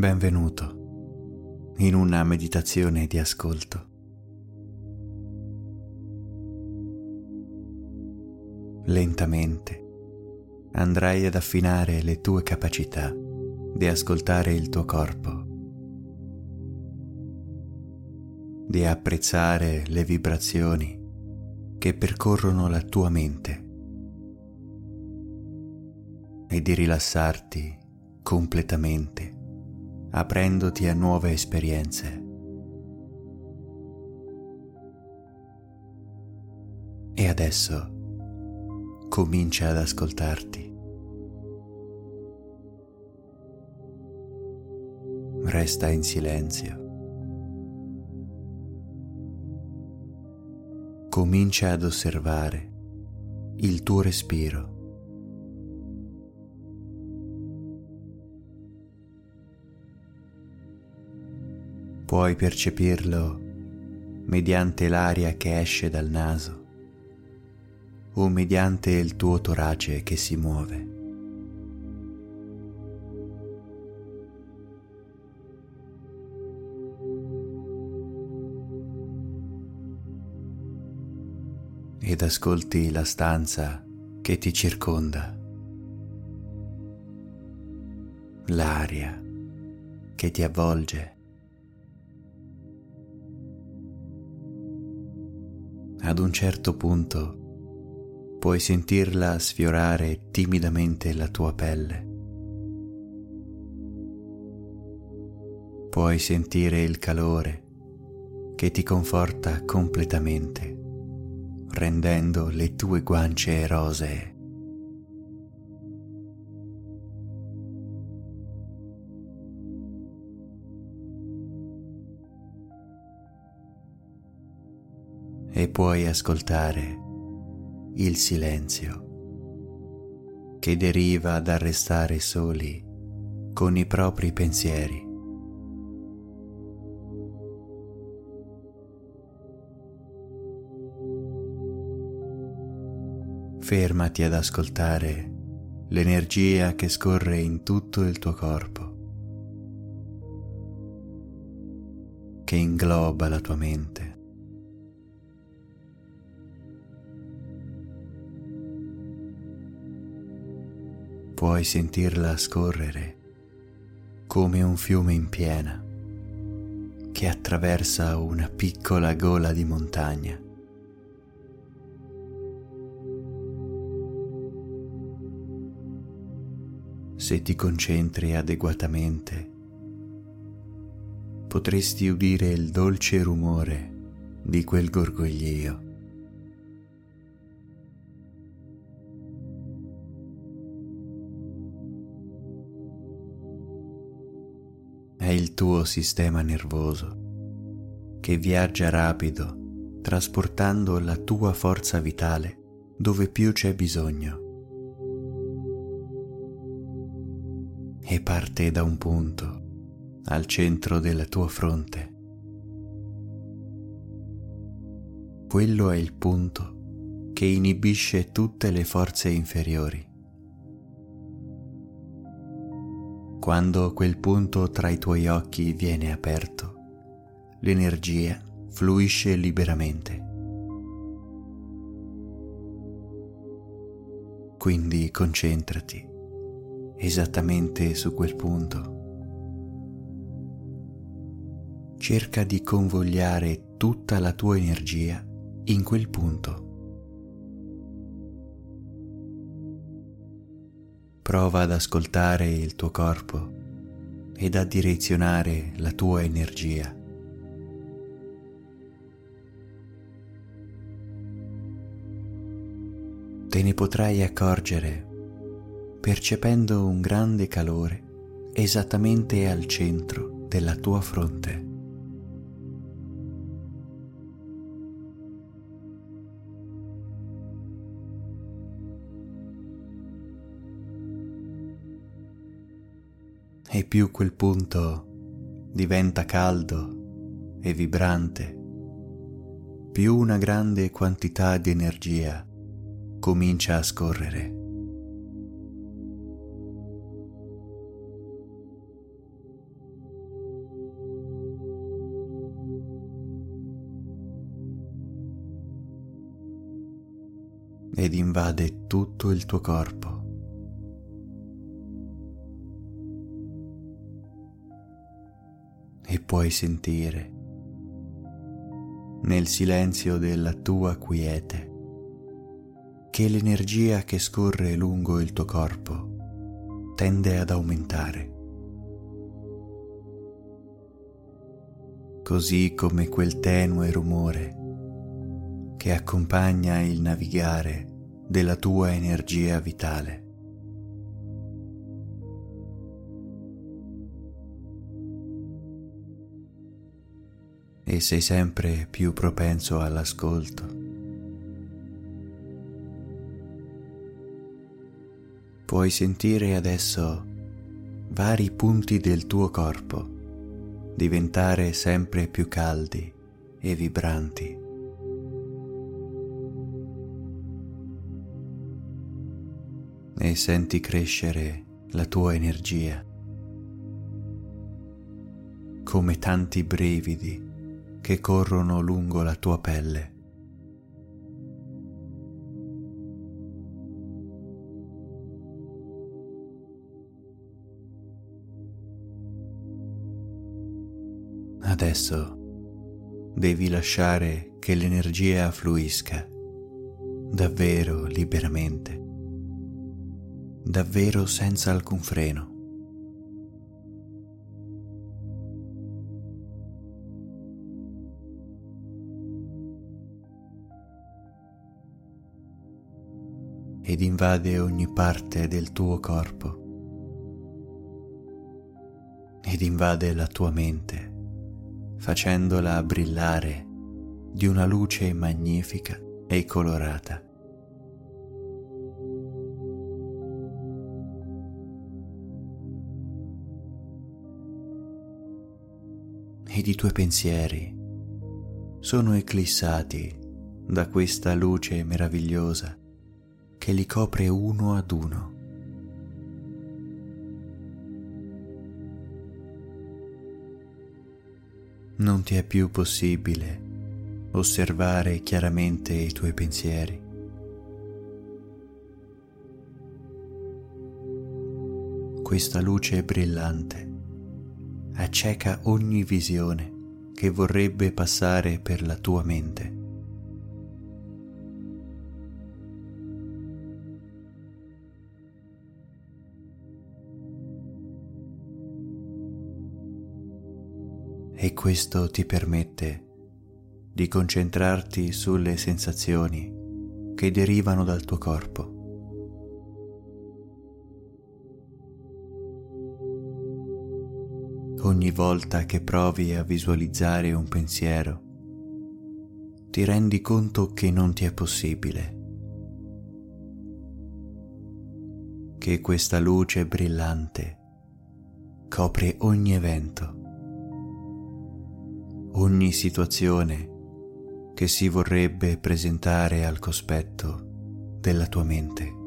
Benvenuto in una meditazione di ascolto. Lentamente andrai ad affinare le tue capacità di ascoltare il tuo corpo, di apprezzare le vibrazioni che percorrono la tua mente e di rilassarti completamente, aprendoti a nuove esperienze. E adesso comincia ad ascoltarti. Resta in silenzio. Comincia ad osservare il tuo respiro. Puoi percepirlo mediante l'aria che esce dal naso o mediante il tuo torace che si muove. Ed ascolti la stanza che ti circonda, l'aria che ti avvolge. Ad un certo punto puoi sentirla sfiorare timidamente la tua pelle. Puoi sentire il calore che ti conforta completamente, rendendo le tue guance rosee. E puoi ascoltare il silenzio che deriva dal restare soli con i propri pensieri. Fermati ad ascoltare l'energia che scorre in tutto il tuo corpo, che ingloba la tua mente. Puoi sentirla scorrere come un fiume in piena che attraversa una piccola gola di montagna. Se ti concentri adeguatamente, potresti udire il dolce rumore di quel gorgoglio. Tuo sistema nervoso che viaggia rapido trasportando la tua forza vitale dove più c'è bisogno. E parte da un punto al centro della tua fronte. Quello è il punto che inibisce tutte le forze inferiori. Quando quel punto tra i tuoi occhi viene aperto, l'energia fluisce liberamente. Quindi concentrati esattamente su quel punto. Cerca di convogliare tutta la tua energia in quel punto. Prova ad ascoltare il tuo corpo ed a direzionare la tua energia. Te ne potrai accorgere percependo un grande calore esattamente al centro della tua fronte. più quel punto diventa caldo e vibrante, più una grande quantità di energia comincia a scorrere. ed invade tutto il tuo corpo. Puoi sentire nel silenzio della tua quiete che l'energia che scorre lungo il tuo corpo tende ad aumentare. Così come quel tenue rumore che accompagna il navigare della tua energia vitale. E sei sempre più propenso all'ascolto. Puoi sentire adesso vari punti del tuo corpo diventare sempre più caldi e vibranti. e senti crescere la tua energia come tanti brividi che corrono lungo la tua pelle. Adesso devi lasciare che l'energia fluisca davvero liberamente davvero senza alcun freno. Ed invade ogni parte del tuo corpo ed invade la tua mente facendola brillare di una luce magnifica e colorata. ed i tuoi pensieri sono eclissati da questa luce meravigliosa che li copre uno ad uno. Non ti è più possibile osservare chiaramente i tuoi pensieri. Questa luce brillante acceca ogni visione che vorrebbe passare per la tua mente. Questo ti permette di concentrarti sulle sensazioni che derivano dal tuo corpo. Ogni volta che provi a visualizzare un pensiero, ti rendi conto che non ti è possibile, che questa luce brillante copre ogni evento, ogni situazione che si vorrebbe presentare al cospetto della tua mente.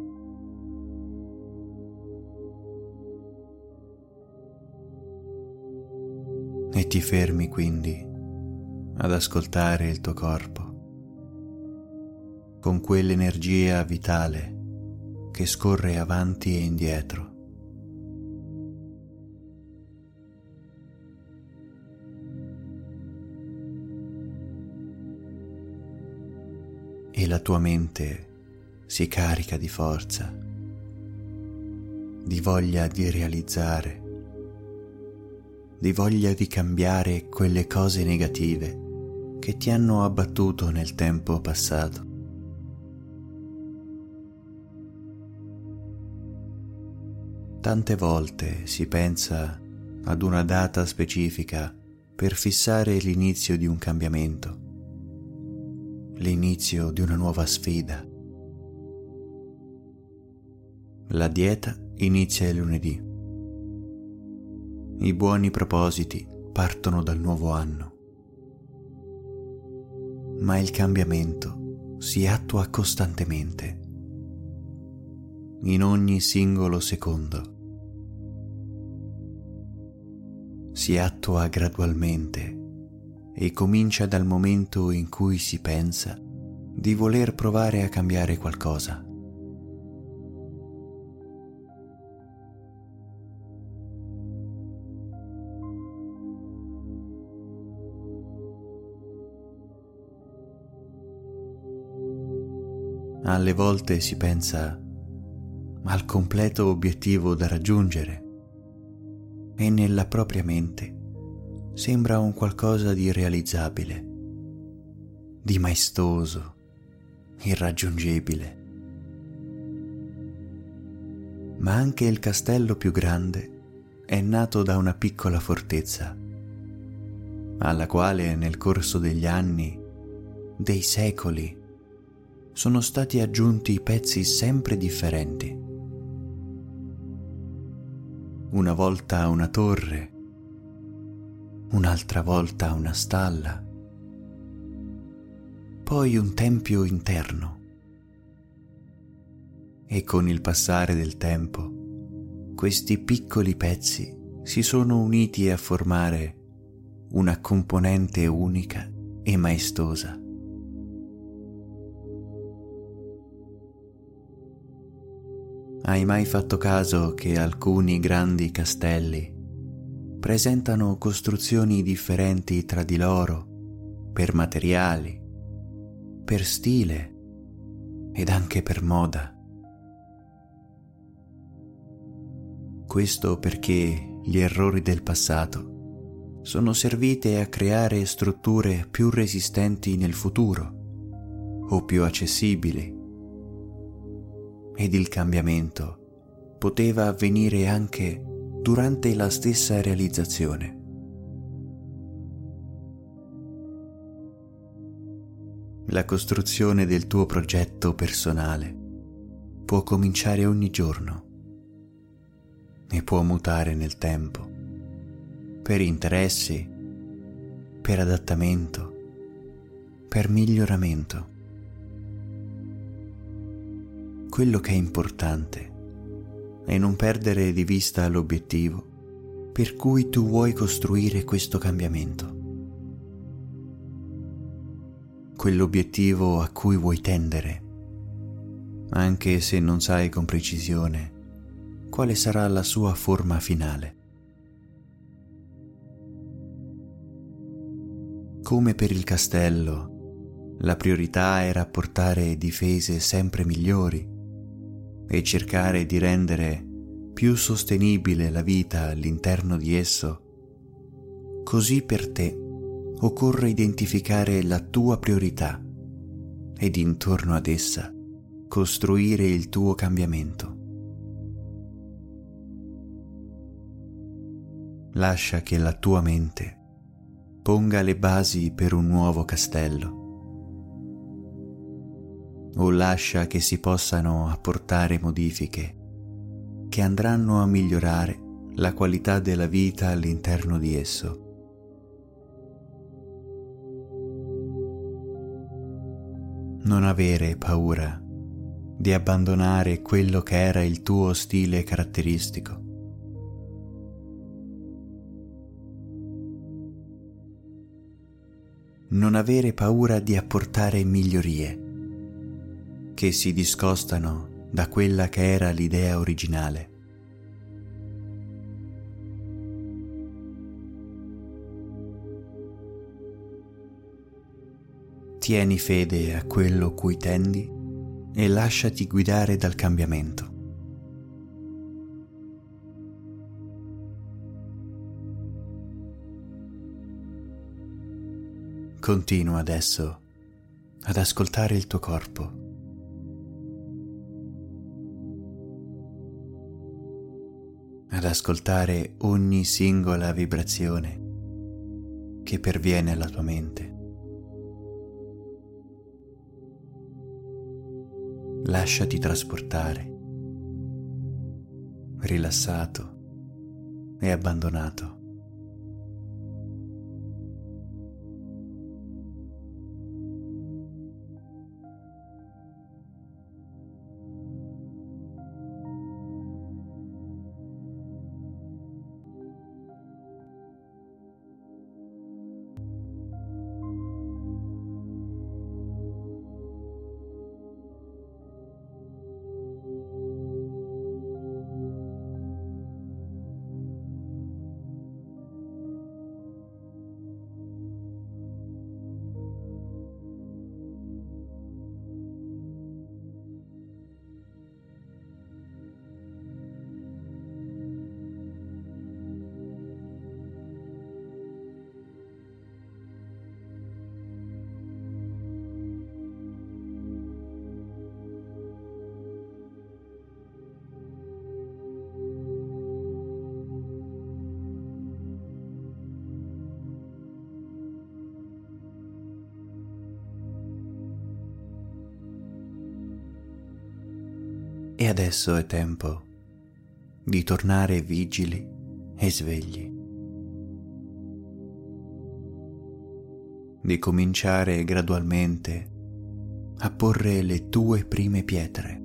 e ti fermi quindi ad ascoltare il tuo corpo con quell'energia vitale che scorre avanti e indietro. E la tua mente si carica di forza, di voglia di realizzare di voglia di cambiare quelle cose negative che ti hanno abbattuto nel tempo passato. Tante volte si pensa ad una data specifica per fissare l'inizio di un cambiamento, l'inizio di una nuova sfida. La dieta inizia il lunedì i buoni propositi partono dal nuovo anno. Ma il cambiamento si attua costantemente, in ogni singolo secondo. Si attua gradualmente e comincia dal momento in cui si pensa di voler provare a cambiare qualcosa. Alle volte si pensa al completo obiettivo da raggiungere e nella propria mente sembra un qualcosa di irrealizzabile, di maestoso, irraggiungibile. Ma anche il castello più grande è nato da una piccola fortezza, alla quale nel corso degli anni, dei secoli, sono stati aggiunti pezzi sempre differenti. Una volta una torre, un'altra volta una stalla, poi un tempio interno. E con il passare del tempo, questi piccoli pezzi si sono uniti a formare una componente unica e maestosa. Hai mai fatto caso che alcuni grandi castelli presentano costruzioni differenti tra di loro per materiali, per stile ed anche per moda? Questo perché gli errori del passato sono servite a creare strutture più resistenti nel futuro o più accessibili ed il cambiamento poteva avvenire anche durante la stessa realizzazione. La costruzione del tuo progetto personale può cominciare ogni giorno e può mutare nel tempo, per interessi, per adattamento, per miglioramento quello che è importante è non perdere di vista l'obiettivo per cui tu vuoi costruire questo cambiamento. Quell'obiettivo a cui vuoi tendere, anche se non sai con precisione quale sarà la sua forma finale. Come per il castello, la priorità era portare difese sempre migliori e cercare di rendere più sostenibile la vita all'interno di esso, così per te occorre identificare la tua priorità ed intorno ad essa costruire il tuo cambiamento. Lascia che la tua mente ponga le basi per un nuovo castello o lascia che si possano apportare modifiche che andranno a migliorare la qualità della vita all'interno di esso. Non avere paura di abbandonare quello che era il tuo stile caratteristico. Non avere paura di apportare migliorie che si discostano da quella che era l'idea originale. Tieni fede a quello cui tendi e lasciati guidare dal cambiamento. Continua adesso ad ascoltare il tuo corpo ad ascoltare ogni singola vibrazione che perviene alla tua mente. Lasciati trasportare, rilassato e abbandonato. E adesso è tempo di tornare vigili e svegli. Di cominciare gradualmente a porre le tue prime pietre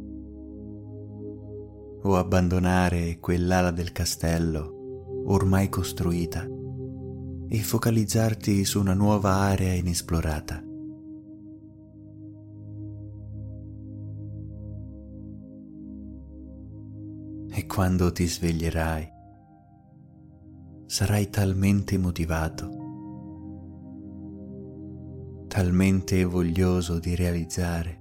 o abbandonare quell'ala del castello ormai costruita e focalizzarti su una nuova area inesplorata. E quando ti sveglierai, sarai talmente motivato, talmente voglioso di realizzare,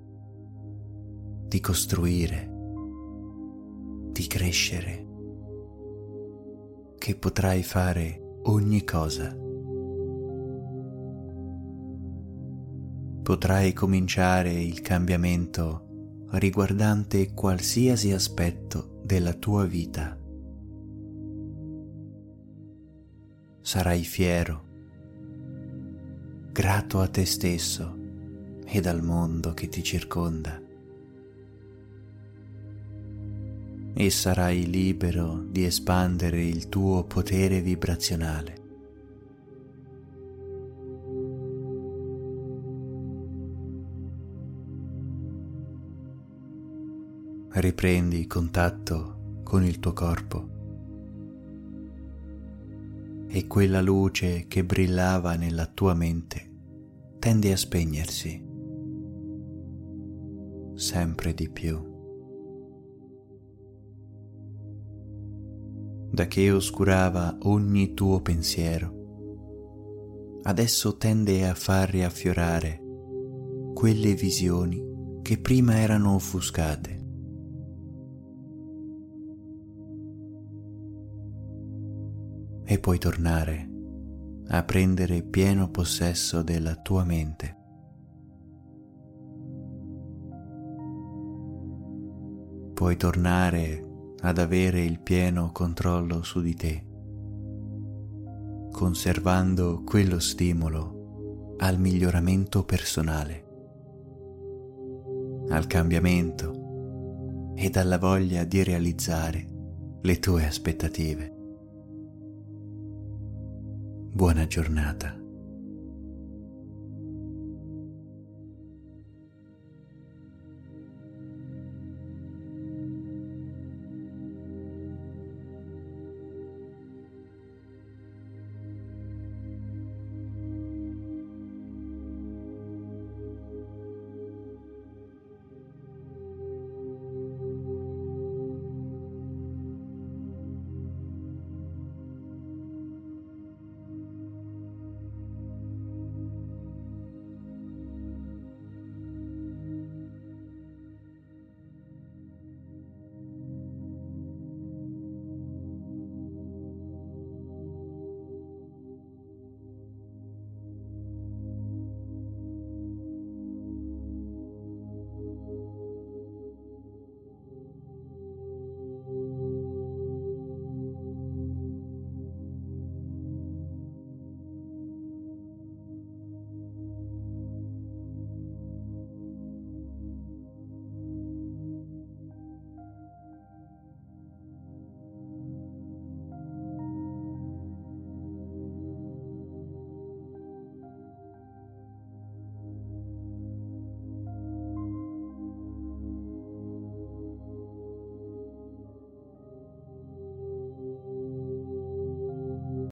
di costruire, di crescere, che potrai fare ogni cosa. Potrai cominciare il cambiamento riguardante qualsiasi aspetto della tua vita. Sarai fiero, grato a te stesso ed al mondo che ti circonda. e sarai libero di espandere il tuo potere vibrazionale. Riprendi contatto con il tuo corpo e quella luce che brillava nella tua mente tende a spegnersi sempre di più. da che oscurava ogni tuo pensiero, adesso tende a far riaffiorare quelle visioni che prima erano offuscate. E puoi tornare a prendere pieno possesso della tua mente. Puoi tornare ad avere il pieno controllo su di te, conservando quello stimolo al miglioramento personale, al cambiamento e alla voglia di realizzare le tue aspettative. Buona giornata.